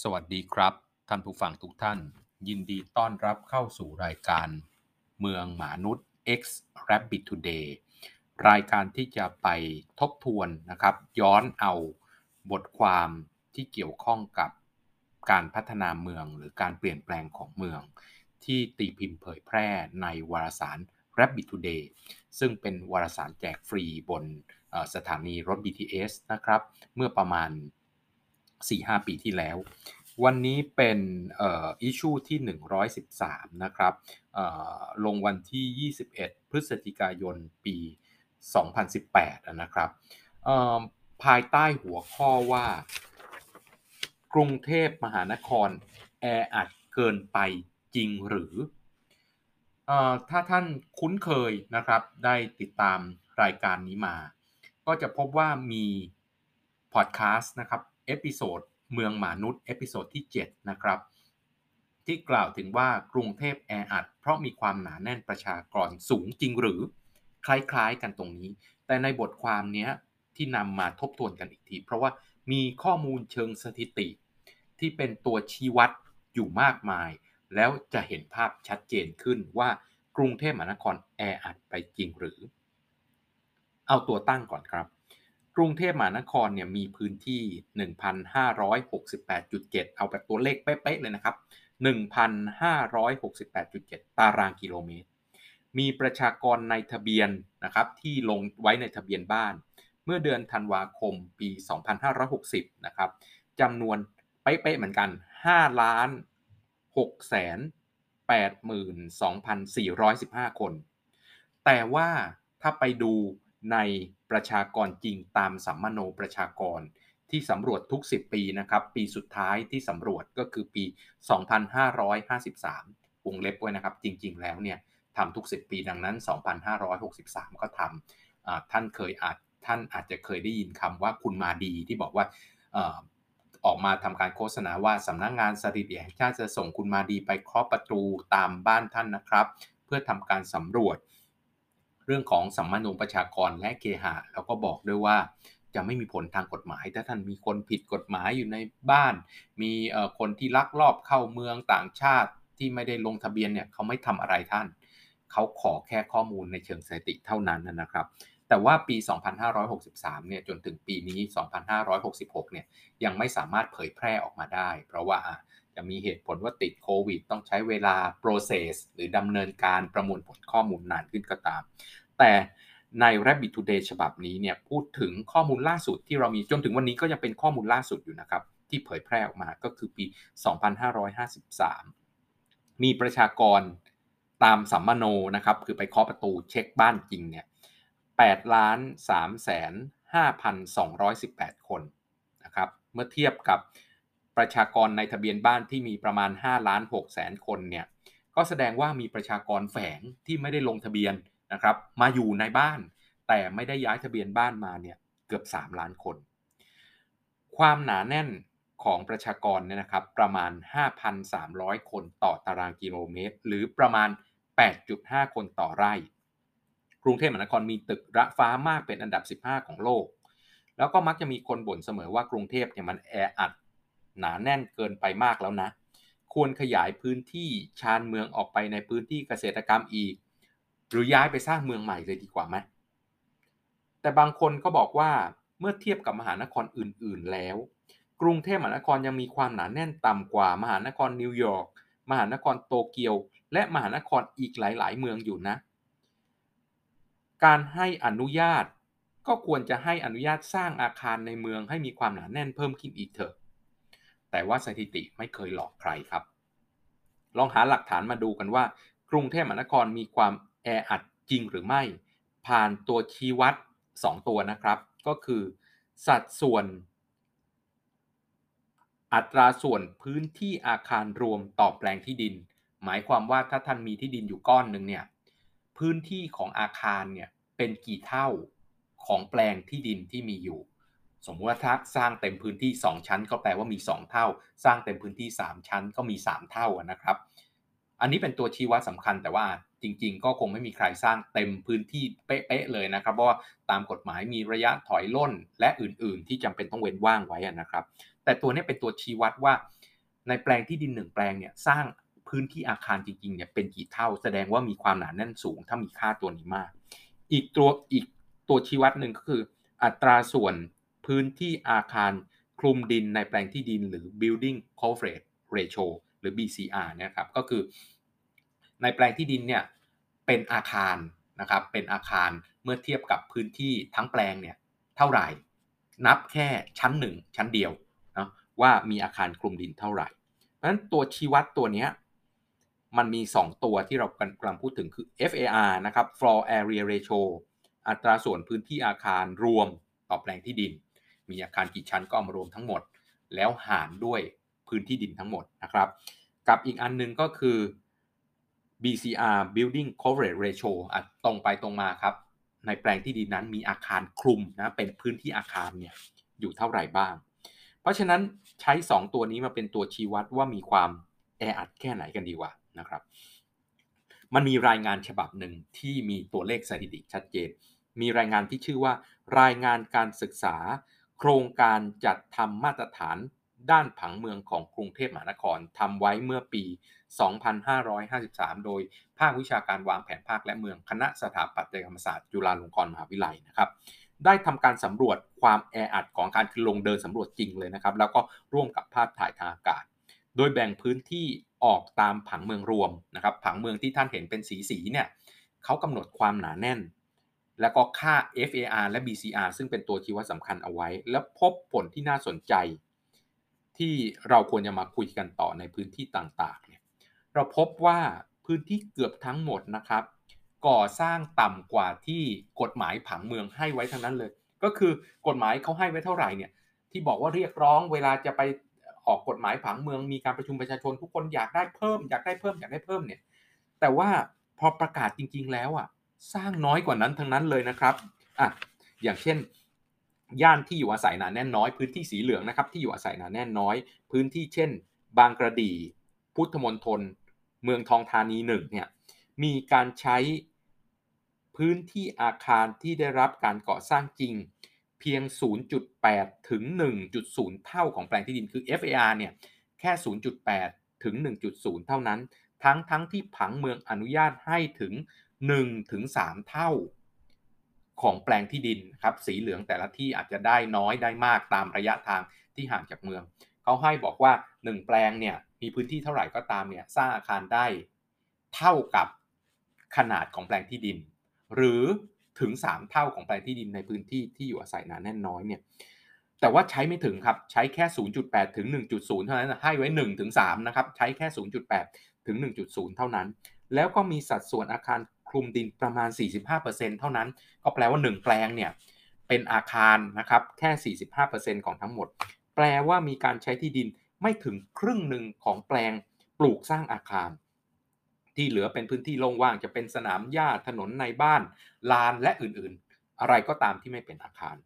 สวัสดีครับ ท่านผู้ฟังทุกท่าน ยินดีต้อนรับเข้าสู่รายการ เมืองหมานุษย์ X Rabbit Today รายการที่จะไปทบทวนนะครับ ย้อนเอาบทความที่เกี่ยวข้องกับการพัฒนาเมืองหรือการเปลี่ยนแปลงของเมือง ที่ตีพิมพ์เผยแพร่ในวารสาร Rabbit Today ซึ่งเป็นวารสารแจกฟรีบนสถานีรถ BTS นะครับ เมื่อประมาณ 4-5ปีที่แล้ว วันนี้เป็นอิชูที่ 113 นะครับลงวันที่ 21 พฤศจิกายนปี 2018 นะครับภายใต้หัวข้อว่ากรุงเทพมหานครแออัดเกินไปจริงหรือถ้าท่านคุ้นเคยนะครับ ได้ติดตามรายการนี้มา ก็จะพบว่ามีพอดแคสต์นะครับ episode เมืองมนุษย์ episode ที่ 7 นะครับ ที่กล่าวถึงว่ากรุงเทพแออัดเพราะมีความหนาแน่นประชากรสูงจริงหรือ คล้ายๆ กันตรงนี้ แต่ในบทความนี้ที่นำมาทบทวนกันอีกที เพราะว่ามีข้อมูลเชิงสถิติ ที่เป็นตัวชี้วัดอยู่มากมาย แล้วจะเห็นภาพชัดเจนขึ้นว่ากรุงเทพมหานครแออัดไปจริงหรือ เอาตัวตั้งก่อนครับ กรุงเทพมหานครเนี่ยมีพื้นที่ 1,568.7 เอาแบบตัวเลขเป๊ะๆเลยนะครับ 1,568.7 ตารางกิโลเมตร มีประชากรในทะเบียนนะครับที่ลงไว้ในทะเบียนบ้าน เมื่อเดือนธันวาคมปี 2560 นะครับจำนวนเป๊ะๆเหมือนกัน 5 ล้าน6แสน82,415 คน แต่ว่าถ้าไปดูใน ประชากรจริงตามสัมมโนประชากรที่สำรวจทุก 10 ปีนะครับ ปีสุดท้ายที่สำรวจก็คือปี 2553 วงเล็บไว้นะครับ จริง ๆ แล้วเนี่ยทำทุก 10 ปีดังนั้น 2563 ก็ทำท่านเคยอาจท่านอาจจะเคยได้ยินคำว่าคุณมาดีที่บอกว่าออกมาทำการโฆษณาว่าสำนักงงานสถิติแห่งชาติจะส่งคุณมาดีไปเคาะประตูตามบ้านท่านนะครับ เพื่อทำการสำรวจ เรื่องของสัมมานุประชากรและเคหะแล้วก็บอกด้วยว่าจะไม่มีผลทางกฎหมาย ถ้าท่านมีคนผิดกฎหมายอยู่ในบ้าน มีคนที่ลักลอบเข้าเมืองต่างชาติที่ไม่ได้ลงทะเบียนเนี่ยเขาไม่ทำอะไรท่าน เขาขอแค่ข้อมูลในเชิงสถิติเท่านั้นนะครับ แต่ว่าปี 2563 เนี่ยจนถึงปีนี้ 2566 เนี่ยยังไม่สามารถเผยแพร่ออกมาได้ เพราะว่า จะมีเหตุผลว่าติดโควิด ต้องใช้เวลา process หรือดำเนินการประมวลผลข้อมูลนานขึ้นก็ตาม แต่ใน Rabbit Today ฉบับนี้เนี่ยพูดถึงข้อมูลล่าสุดที่เรามีจนถึงวันนี้ก็ยังเป็นข้อมูลล่าสุดอยู่นะครับ ที่เผยแพร่ออกมาก็คือปี 2553 มีประชากรตามสัมมโนนะครับ คือไปเคาะประตูเช็คบ้านจริงเนี่ย8ล้าน3แสน5,218 คนนะครับ เมื่อเทียบกับ ประชากรในทะเบียนบ้านที่มีประมาณ5ล้าน6แสนคนเนี่ยก็แสดงว่ามีประชากรแฝงที่ไม่ได้ลงทะเบียนนะครับมาอยู่ในบ้าน แต่ไม่ได้ย้ายทะเบียนบ้านมาเนี่ยเกือบ 3 ล้านคน ความหนาแน่นของประชากรเนี่ยนะครับประมาณ 5,300 คนต่อตารางกิโลเมตร หรือประมาณ 8.5 คนต่อไร่ กรุงเทพมหานครมีตึกระฟ้ามากเป็นอันดับ 15 ของโลก แล้วก็มักจะมีคนบ่นเสมอว่ากรุงเทพเนี่ยมันแออัด หนาแน่นเกินไปมากแล้วนะ ควรขยายพื้นที่ชานเมืองออกไปในพื้นที่เกษตรกรรมอีก หรือย้ายไปสร้างเมืองใหม่เลยดีกว่าไหมแต่บางคนก็บอกว่าเมื่อเทียบกับมหานครอื่น ๆ แล้ว กรุงเทพมหานครยังมีความหนาแน่นต่ำกว่ามหานครนิวยอร์กมหานครโตเกียว และมหานครอีกหลาย ๆ เมืองอยู่นะ การให้อนุญาตก็ควรจะให้อนุญาตสร้างอาคารในเมืองให้มีความหนาแน่นเพิ่มขึ้นอีกเถอะ แต่ว่าสถิติไม่เคยหลอกใครครับ ลองหาหลักฐานมาดูกันว่า กรุงเทพมหานครมีความแออัดจริงหรือไม่ ผ่านตัวชี้วัด 2 ตัวนะครับ ก็คือ สัดส่วน อัตราส่วนพื้นที่อาคารรวมต่อแปลงที่ดิน หมายความว่าถ้าท่านมีที่ดินอยู่ก้อนหนึ่งเนี่ยพื้นที่ของอาคารเนี่ยเป็นกี่เท่าของแปลงที่ดินที่มีอยู่ สมมติว่าถ้าสร้างเต็มพื้นที่ 2 ชั้น ก็แปลว่ามี 2 เท่า สร้างเต็มพื้นที่ 3 ชั้น ก็มี 3 เท่านะครับ อันนี้เป็นตัวชี้วัดสำคัญแต่ว่าจริง ๆ ก็คงไม่มีใครสร้างเต็มพื้นที่เป๊ะๆเลยนะครับเพราะว่าตามกฎหมายมีระยะถอยล่นและอื่น ๆ ที่จำเป็นต้องเว้นว่างไว้นะครับ แต่ตัวนี้เป็นตัวชี้วัดว่า ในแปลงที่ดินหนึ่งแปลงเนี่ยสร้างพื้นที่อาคารจริงๆเนี่ยเป็นกี่เท่า แสดงว่ามีความหนาแน่นสูง ถ้ามีค่าตัวนี้มาก อีกตัวอีกตัวชี้วัดหนึ่งก็คือ อัตราส่วน พื้นที่อาคารคลุมดินในแปลงที่ดินหรือ building coverage ratio หรือ BCR นะครับก็คือ ในแปลงที่ดินเนี่ยเป็นอาคารนะครับเป็นอาคารเมื่อเทียบกับพื้นที่ทั้งแปลงเนี่ยเท่าไหร่ นับแค่ชั้นหนึ่งชั้นเดียวนะว่ามีอาคารคลุมดินเท่าไหร่ เพราะฉะนั้นตัวชี้วัดตัวนี้มันมี 2 ตัวที่เรากำลังพูดถึงคือ FAR นะครับ floor area ratio อัตราส่วนพื้นที่อาคารรวมต่อแปลงที่ดิน มีอาคารกี่ชั้นก็เอามารวมทั้งหมด แล้วหารด้วยพื้นที่ดินทั้งหมดนะครับ กับอีกอันนึงก็คือ BCR Building Coverage Ratio อะตรงไปตรงมาครับ ในแปลงที่ดินนั้นมีอาคารคลุมนะเป็นพื้นที่อาคารเนี่ยอยู่เท่าไหร่บ้าง เพราะฉะนั้นใช้ 2 ตัวนี้มาเป็นตัวชี้วัดว่ามีความแออัดแค่ไหนกันดีกว่านะครับ มันมีรายงานฉบับหนึ่งที่มีตัวเลขสถิติชัดเจน มีรายงานที่ชื่อว่า รายงานการศึกษา โครงการจัดทำมาตรฐานด้านผังเมืองของกรุงเทพมหานครทำไว้เมื่อปี 2553 โดยภาควิชาการวางแผนภาคและเมืองคณะสถาปัตยกรรมศาสตร์จุฬาลงกรณ์มหาวิทยาลัยนะครับ ได้ทำการสำรวจความแออัดของการคือลงเดินสำรวจจริงเลยนะครับ แล้วก็ร่วมกับภาพถ่ายทางอากาศ โดยแบ่งพื้นที่ออกตามผังเมืองรวมนะครับ ผังเมืองที่ท่านเห็นเป็นสีสีเนี่ยเขากำหนดความหนาแน่น แล้วก็ค่า FAR และ BCR ซึ่งเป็นตัวชี้วัดสำคัญเอาไว้ แล้วพบผลที่น่าสนใจ ที่เราควรจะมาคุยกันต่อในพื้นที่ต่างๆเนี่ยเราพบว่าพื้นที่เกือบทั้งหมดนะครับ ก่อสร้างต่ำกว่าที่กฎหมายผังเมืองให้ไว้ทั้งนั้นเลย ก็คือกฎหมายเขาให้ไว้เท่าไหร่เนี่ยที่บอกว่าเรียกร้องเวลาจะไปออกกฎหมายผังเมืองมีการประชุมประชาชนทุกคนอยากได้เพิ่มอยากได้เพิ่มอยากได้เพิ่มเนี่ยแต่ว่าพอประกาศจริง ๆ แล้วอะ สร้างน้อยกว่านั้นทั้งนั้นเลยนะครับอะอย่างเช่น ย่านที่อยู่อาศัยหนาแน่นน้อย พื้นที่สีเหลืองนะครับที่อยู่อาศัยหนาแน่นน้อย พื้นที่เช่น บางกระดี พุทธมณฑลเมืองทองธานีหนึ่งเนี่ยมีการใช้พื้นที่อาคารที่ได้รับการก่อสร้างจริง เพียง 0.8 ถึง 1.0 เท่าของแปลงที่ดินคือ FAR เนี่ยแค่ 0.8 ถึง 1.0 เท่านั้น ทั้งทั้งที่ผังเมืองอนุญาตให้ถึง 1ถึง3เท่าของแปลงที่ดินครับสีเหลืองแต่ละที่อาจจะได้น้อยได้มากตามระยะทางที่ห่างจากเมือง เขาให้บอกว่า 1 แปลงเนี่ยมีพื้นที่เท่าไหร่ก็ตามเนี่ยสร้างอาคารได้เท่ากับขนาดของแปลงที่ดิน หรือถึง 3 เท่าของแปลงที่ดินในพื้นที่ที่อยู่อาศัยหนาแน่นน้อยเนี่ยแต่ว่าใช้ไม่ถึงครับใช้แค่ 0.8 ถึง 1.0 เท่านั้นให้ไว้ 1 ถึง3นะครับใช้แค่ 0.8 ถึง 1.0 เท่านั้น แล้วก็มีสัดส่วนอาคาร คลุมดินประมาณ 45%เท่านั้น ก็แปลว่า 1 แปลงเนี่ยเป็นอาคารนะครับแค่ 45%ของทั้งหมด แปลว่ามีการใช้ที่ดินไม่ถึงครึ่งหนึ่งของแปลงปลูกสร้างอาคาร ที่เหลือเป็นพื้นที่โล่งว่างจะเป็นสนามหญ้าถนนในบ้าน ลานและอื่นๆ อะไรก็ตามที่ไม่เป็นอาคาร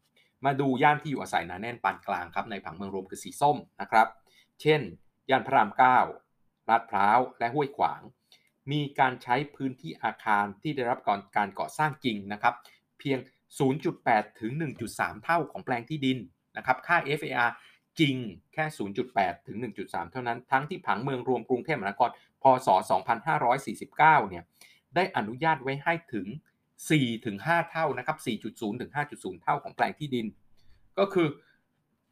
มาดูย่านที่อยู่อาศัยหนาแน่นปานกลางครับในผังเมืองรวมคือสีส้มนะครับ เช่น ย่านพระราม 9 ลาดพร้าว และห้วยขวาง มีการใช้พื้นที่อาคารที่ได้รับก่อนการก่อสร้างจริงนะครับ เพียง 0.8 ถึง 1.3 เท่าของแปลงที่ดินนะครับค่า FAR จริงแค่ 0.8 ถึง 1.3 เท่านั้น ทั้งที่ผังเมืองรวมกรุงเทพมหานคร พศ 2549 เนี่ย ได้อนุญาตไว้ให้ถึง 4 ถึง 5 เท่านะครับ 4.0 ถึง 5.0 เท่าของแปลงที่ดิน ก็คือ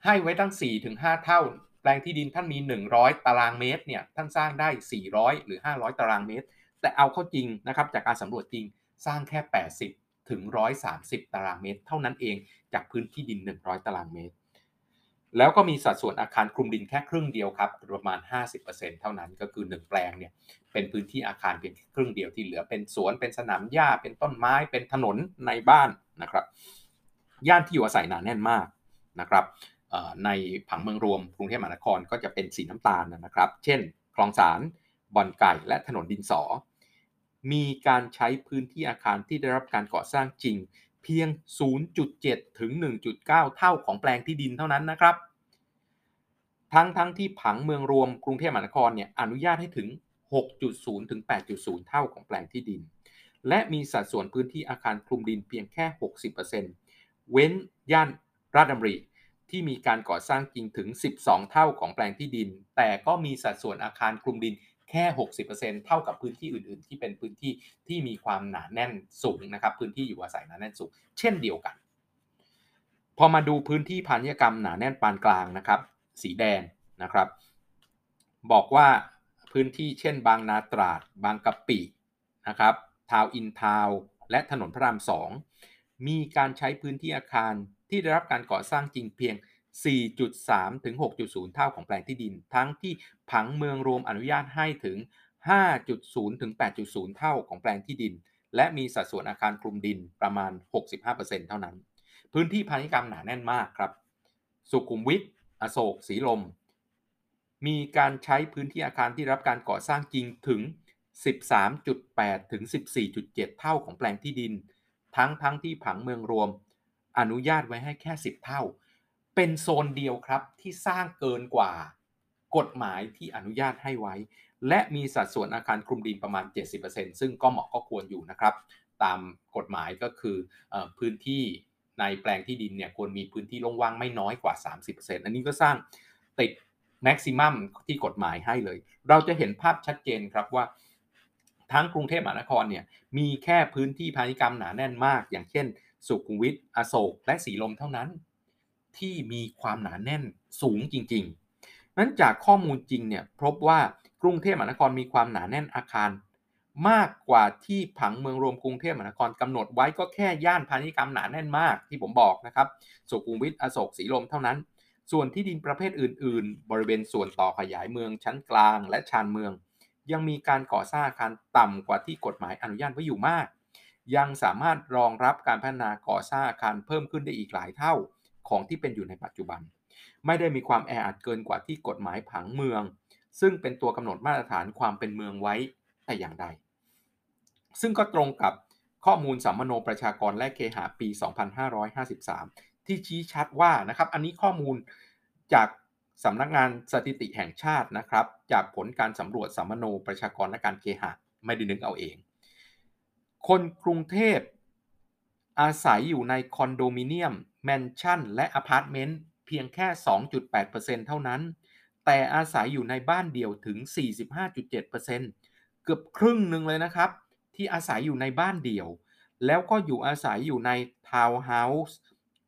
ให้ไว้ตั้ง 4 ถึง 5 เท่า แปลงที่ดินท่านมี 100 ตารางเมตรเนี่ยท่านสร้างได้ 400 หรือ 500 ตารางเมตร แต่เอาเข้าจริงนะครับจากการสำรวจจริงสร้างแค่ 80 ถึง 130 ตารางเมตร เท่านั้นเองจากพื้นที่ดิน 100 ตารางเมตร แล้วก็มีสัดส่วนอาคารคลุมดินแค่ครึ่งเดียวครับประมาณ 50%เท่านั้นก็คือ 1 แปลงเนี่ยเป็นพื้นที่อาคารเพียงครึ่งเดียวที่เหลือเป็นสวนเป็นสนามหญ้าเป็นต้นไม้เป็นถนนในบ้านนะครับ ย่านที่อยู่อาศัยหนาแน่นมากนะครับ ในผังเมืองรวมกรุงเทพมหานครก็จะเป็นสีน้ำตาลนะครับ เช่น คลองสารบ่อนไก่ และถนนดินสอ มีการใช้พื้นที่อาคารที่ได้รับการก่อสร้างจริง เพียง 0.7 ถึง 1.9 เท่าของแปลงที่ดินเท่านั้นนะครับ ทั้งทั้งที่ผังเมืองรวมกรุงเทพมหานครเนี่ยอนุญาตให้ถึง 6.0 ถึง 8.0 เท่าของแปลงที่ดิน และมีสัดส่วนพื้นที่อาคารคลุมดินเพียงแค่ 60%เว้นย่านราชดำริ ที่มีการก่อสร้างจริงถึง 12 เท่าของแปลงที่ดิน แต่ก็มีสัดส่วนอาคารคลุมดินแค่ 60%เท่ากับพื้นที่อื่น ๆ ที่เป็นพื้นที่ที่มีความหนาแน่นสูงนะครับ พื้นที่อยู่อาศัยหนาแน่นสูง เช่นเดียวกัน พอมาดูพื้นที่พาณิชยกรรมหนาแน่นปานกลางนะครับ สีแดงนะครับ บอกว่าพื้นที่เช่น บางนาตราด บางกะปินะครับทาวอินทาวและถนนพระรามสองมีการใช้พื้นที่อาคารที่ได้รับการก่อสร้างจริงเพียง 4.3 ถึง 6.0 เท่าของแปลงที่ดิน ทั้งที่ผังเมืองรวมอนุญาตให้ถึง 5.0 ถึง 8.0 เท่าของแปลงที่ดิน และมีสัดส่วนอาคารคลุมดินประมาณ 65%เท่านั้น พื้นที่พาณิชยกรรมหนาแน่นมากครับ สุขุมวิท อโศก สีลม มีการใช้พื้นที่อาคารที่รับการก่อสร้างจริงถึง 13.8 ถึง 14.7 เท่าของแปลงที่ดิน ทั้งทั้งที่ผังเมืองรวม อนุญาตไว้ให้แค่ 10 เท่า เป็นโซนเดียวครับที่สร้างเกินกว่ากฎหมายที่อนุญาตให้ไว้ และมีสัดส่วนอาคารคลุมดินประมาณ 70%ซึ่งก็เหมาะก็ควรอยู่นะครับ ตามกฎหมายก็คืออพื้นที่ในแปลงที่ดินเนี่ยควรมีพื้นที่โล่งว่างไม่น้อยกว่า 30%อันนี้ก็สร้างติดแม็กซิมัมที่กฎหมายให้เลย เราจะเห็นภาพชัดเจนครับว่า ทั้งกรุงเทพมหานครเนี่ยมีแค่พื้นที่พาณิชยกรรมหนาแน่นมาก อย่างเช่น สุขุมวิทอโศกและสีลมเท่านั้น ที่มีความหนาแน่นสูงจริงๆ นั้นจากข้อมูลจริงเนี่ยพบว่ากรุงเทพมหานครมีความหนาแน่นอาคาร มากกว่าที่ผังเมืองรวมกรุงเทพมหานครกำหนดไว้ก็แค่ย่านพาณิชยกรรมหนาแน่นมากที่ผมบอกนะครับสุขุมวิทอโศกสีลมเท่านั้น ส่วนที่ดินประเภทอื่น ๆ บริเวณส่วนต่อขยายเมืองชั้นกลางและชานเมือง ยังมีการก่อสร้างอาคารต่ำกว่าที่กฎหมายอนุญาตไว้อยู่มาก ยังสามารถรองรับการพัฒนาก่อสร้างอาคารเพิ่มขึ้นได้อีกหลายเท่าของที่เป็นอยู่ในปัจจุบัน ไม่ได้มีความแออัดเกินกว่าที่กฎหมายผังเมือง ซึ่งเป็นตัวกำหนดมาตรฐานความเป็นเมืองไว้แต่อย่างใด ซึ่งก็ตรงกับข้อมูลสัมมโนประชากรและเคหะปี 2553 ที่ชี้ชัดว่านะครับ อันนี้ข้อมูลจากสำนักงานสถิติแห่งชาตินะครับ จากผลการสำรวจสำมะโนประชากรและการเคหะไม่ได้นึกเอาเอง คนกรุงเทพอาศัยอยู่ในคอนโดมิเนียม แมนชั่น และอพาร์ตเมนต์เพียงแค่ 2.8%เท่านั้น แต่อาศัยอยู่ในบ้านเดี่ยวถึง 45.7%เกือบครึ่งหนึ่งเลยนะครับ ที่อาศัยอยู่ในบ้านเดี่ยว แล้วก็อยู่อาศัยอยู่ในทาวน์เฮาส์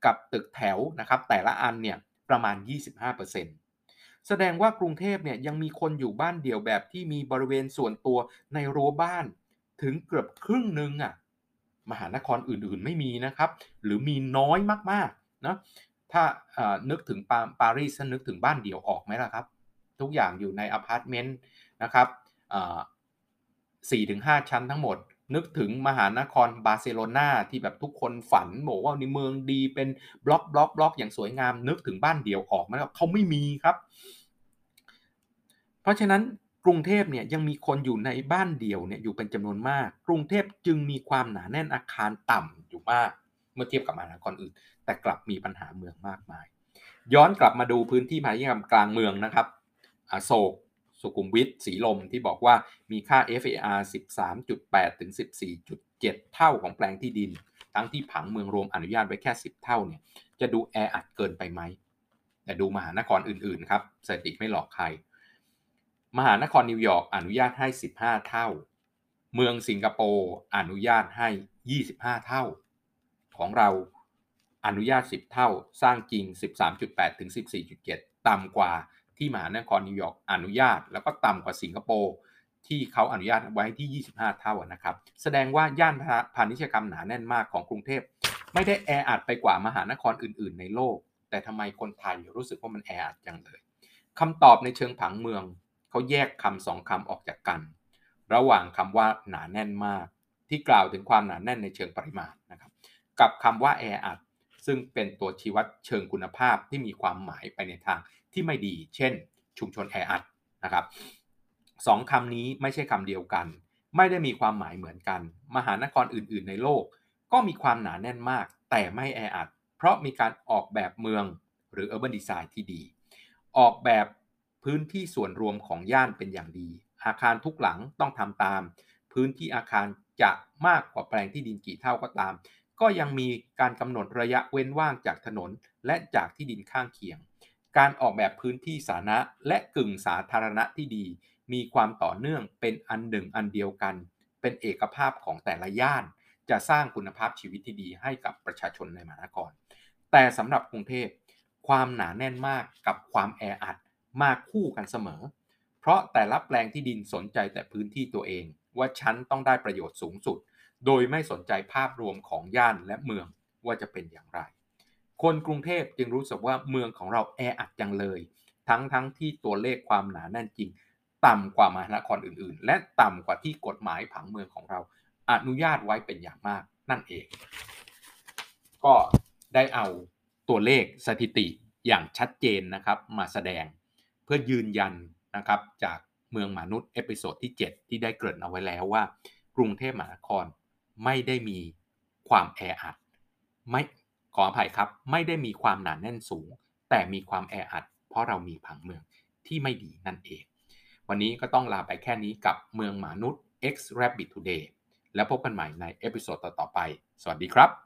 กับตึกแถวนะครับ แต่ละอันเนี่ยประมาณ 25%แสดงว่ากรุงเทพเนี่ยยังมีคนอยู่บ้านเดี่ยวแบบที่มีบริเวณส่วนตัวในรั้วบ้าน ถึงเกือบครึ่งหนึ่งอะมหานครอื่นๆไม่มีนะครับ หรือมีน้อยมากๆนะถ้านึกถึงปาปารีสนึกถึงบ้านเดี่ยวออกไหมล่ะครับ ทุกอย่างอยู่ในอพาร์ตเมนต์นะครับสี่ถึงห้าชั้นทั้งหมด นึกถึงมหานครบาร์เซโลนาที่แบบทุกคนฝันบอกว่าในเมืองดีเป็นบล็อกบล็อกบล็อกอย่างสวยงาม นึกถึงบ้านเดี่ยวออกไหมครับเขาไม่มีครับ เพราะฉะนั้น กรุงเทพเนี่ยยังมีคนอยู่ในบ้านเดี่ยวเนี่ยอยู่เป็นจำนวนมาก กรุงเทพจึงมีความหนาแน่นอาคารต่ำอยู่มาก เมื่อเทียบกับมหานครอื่น แต่กลับมีปัญหาเมืองมากมาย ย้อนกลับมาดูพื้นที่พาณิชยกรรมกลางเมืองนะครับอโศกสุขุมวิทสีลมที่บอกว่ามีค่า FAR 13.8 ถึง 14.7 เท่าของแปลงที่ดิน ทั้งที่ผังเมืองรวมอนุญาตไว้แค่ 10 เท่าเนี่ยจะดูแออัดเกินไปไหมแต่ดูมหานครอื่นๆครับสถิติไม่หลอกใคร มหานครนิวยอร์กอนุญาตให้ 15 เท่า เมืองสิงคโปร์อนุญาตให้ 25 เท่า ของเราอนุญาต 10 เท่า สร้างจริง 13.8 ถึง 14.7 ต่ำกว่าที่มหานครนิวยอร์กอนุญาต แล้วก็ต่ำกว่าสิงคโปร์ที่เขาอนุญาตไว้ที่ 25 เท่านะครับ แสดงว่าย่านพาณิชยกรรมหนาแน่นมากของกรุงเทพ ไม่ได้แออัดไปกว่ามหานครอื่น ๆ ในโลก แต่ทำไมคนไทยรู้สึกว่ามันแออัดจังเลยคำตอบในเชิงผังเมือง เขาแยกคำสองคำออกจากกัน ระหว่างคำว่าหนาแน่นมาก ที่กล่าวถึงความหนาแน่นในเชิงปริมาณนะครับ กับคำว่าแออัดซึ่งเป็นตัวชี้วัดเชิงคุณภาพที่มีความหมายไปในทางที่ไม่ดี เช่น ชุมชนแออัดนะครับสองคำนี้ไม่ใช่คำเดียวกัน ไม่ได้มีความหมายเหมือนกัน มหานครอื่น ๆ ในโลก ก็มีความหนาแน่นมาก แต่ไม่แออัด เพราะมีการออกแบบเมืองหรือ urban design ที่ดี ออกแบบ พื้นที่ส่วนรวมของย่านเป็นอย่างดี อาคารทุกหลังต้องทำตาม พื้นที่อาคารจะมากกว่าแปลงที่ดินกี่เท่าก็ตาม ก็ยังมีการกำหนดระยะเว้นว่างจากถนนและจากที่ดินข้างเคียง การออกแบบพื้นที่สาธารณะและกึ่งสาธารณะที่ดี มีความต่อเนื่องเป็นอันหนึ่งอันเดียวกัน เป็นเอกภาพของแต่ละย่าน จะสร้างคุณภาพชีวิตที่ดีให้กับประชาชนในมหานคร แต่สำหรับกรุงเทพความหนาแน่นมากกับความแออัด มาคู่กันเสมอ เพราะแต่ละแปลงที่ดินสนใจแต่พื้นที่ตัวเอง ว่าฉันต้องได้ประโยชน์สูงสุด โดยไม่สนใจภาพรวมของย่านและเมืองว่าจะเป็นอย่างไร คนกรุงเทพจึงรู้สึกว่าเมืองของเราแออัดจังเลย ทั้งทั้งที่ตัวเลขความหนาแน่นจริง ต่ำกว่ามหานครอื่น ๆ และต่ำกว่าที่กฎหมายผังเมืองของเราอนุญาตไว้เป็นอย่างมากนั่นเอง ก็ได้เอาตัวเลขสถิติอย่างชัดเจนนะครับมาแสดง เพื่อยืนยันนะครับจากเมืองมนุษย์ episode ที่ 7 ที่ได้เกริ่นเอาไว้แล้วว่า กรุงเทพมหานครไม่ได้มีความแออัดไม่ขออภัยครับไม่ได้มีความหนาแน่นสูง แต่มีความแออัด เพราะเรามีผังเมืองที่ไม่ดีนั่นเอง วันนี้ก็ต้องลาไปแค่นี้กับเมืองมนุษย์ X Rabbit Today แล้วพบกันใหม่ใน episode ต่อๆไป สวัสดีครับ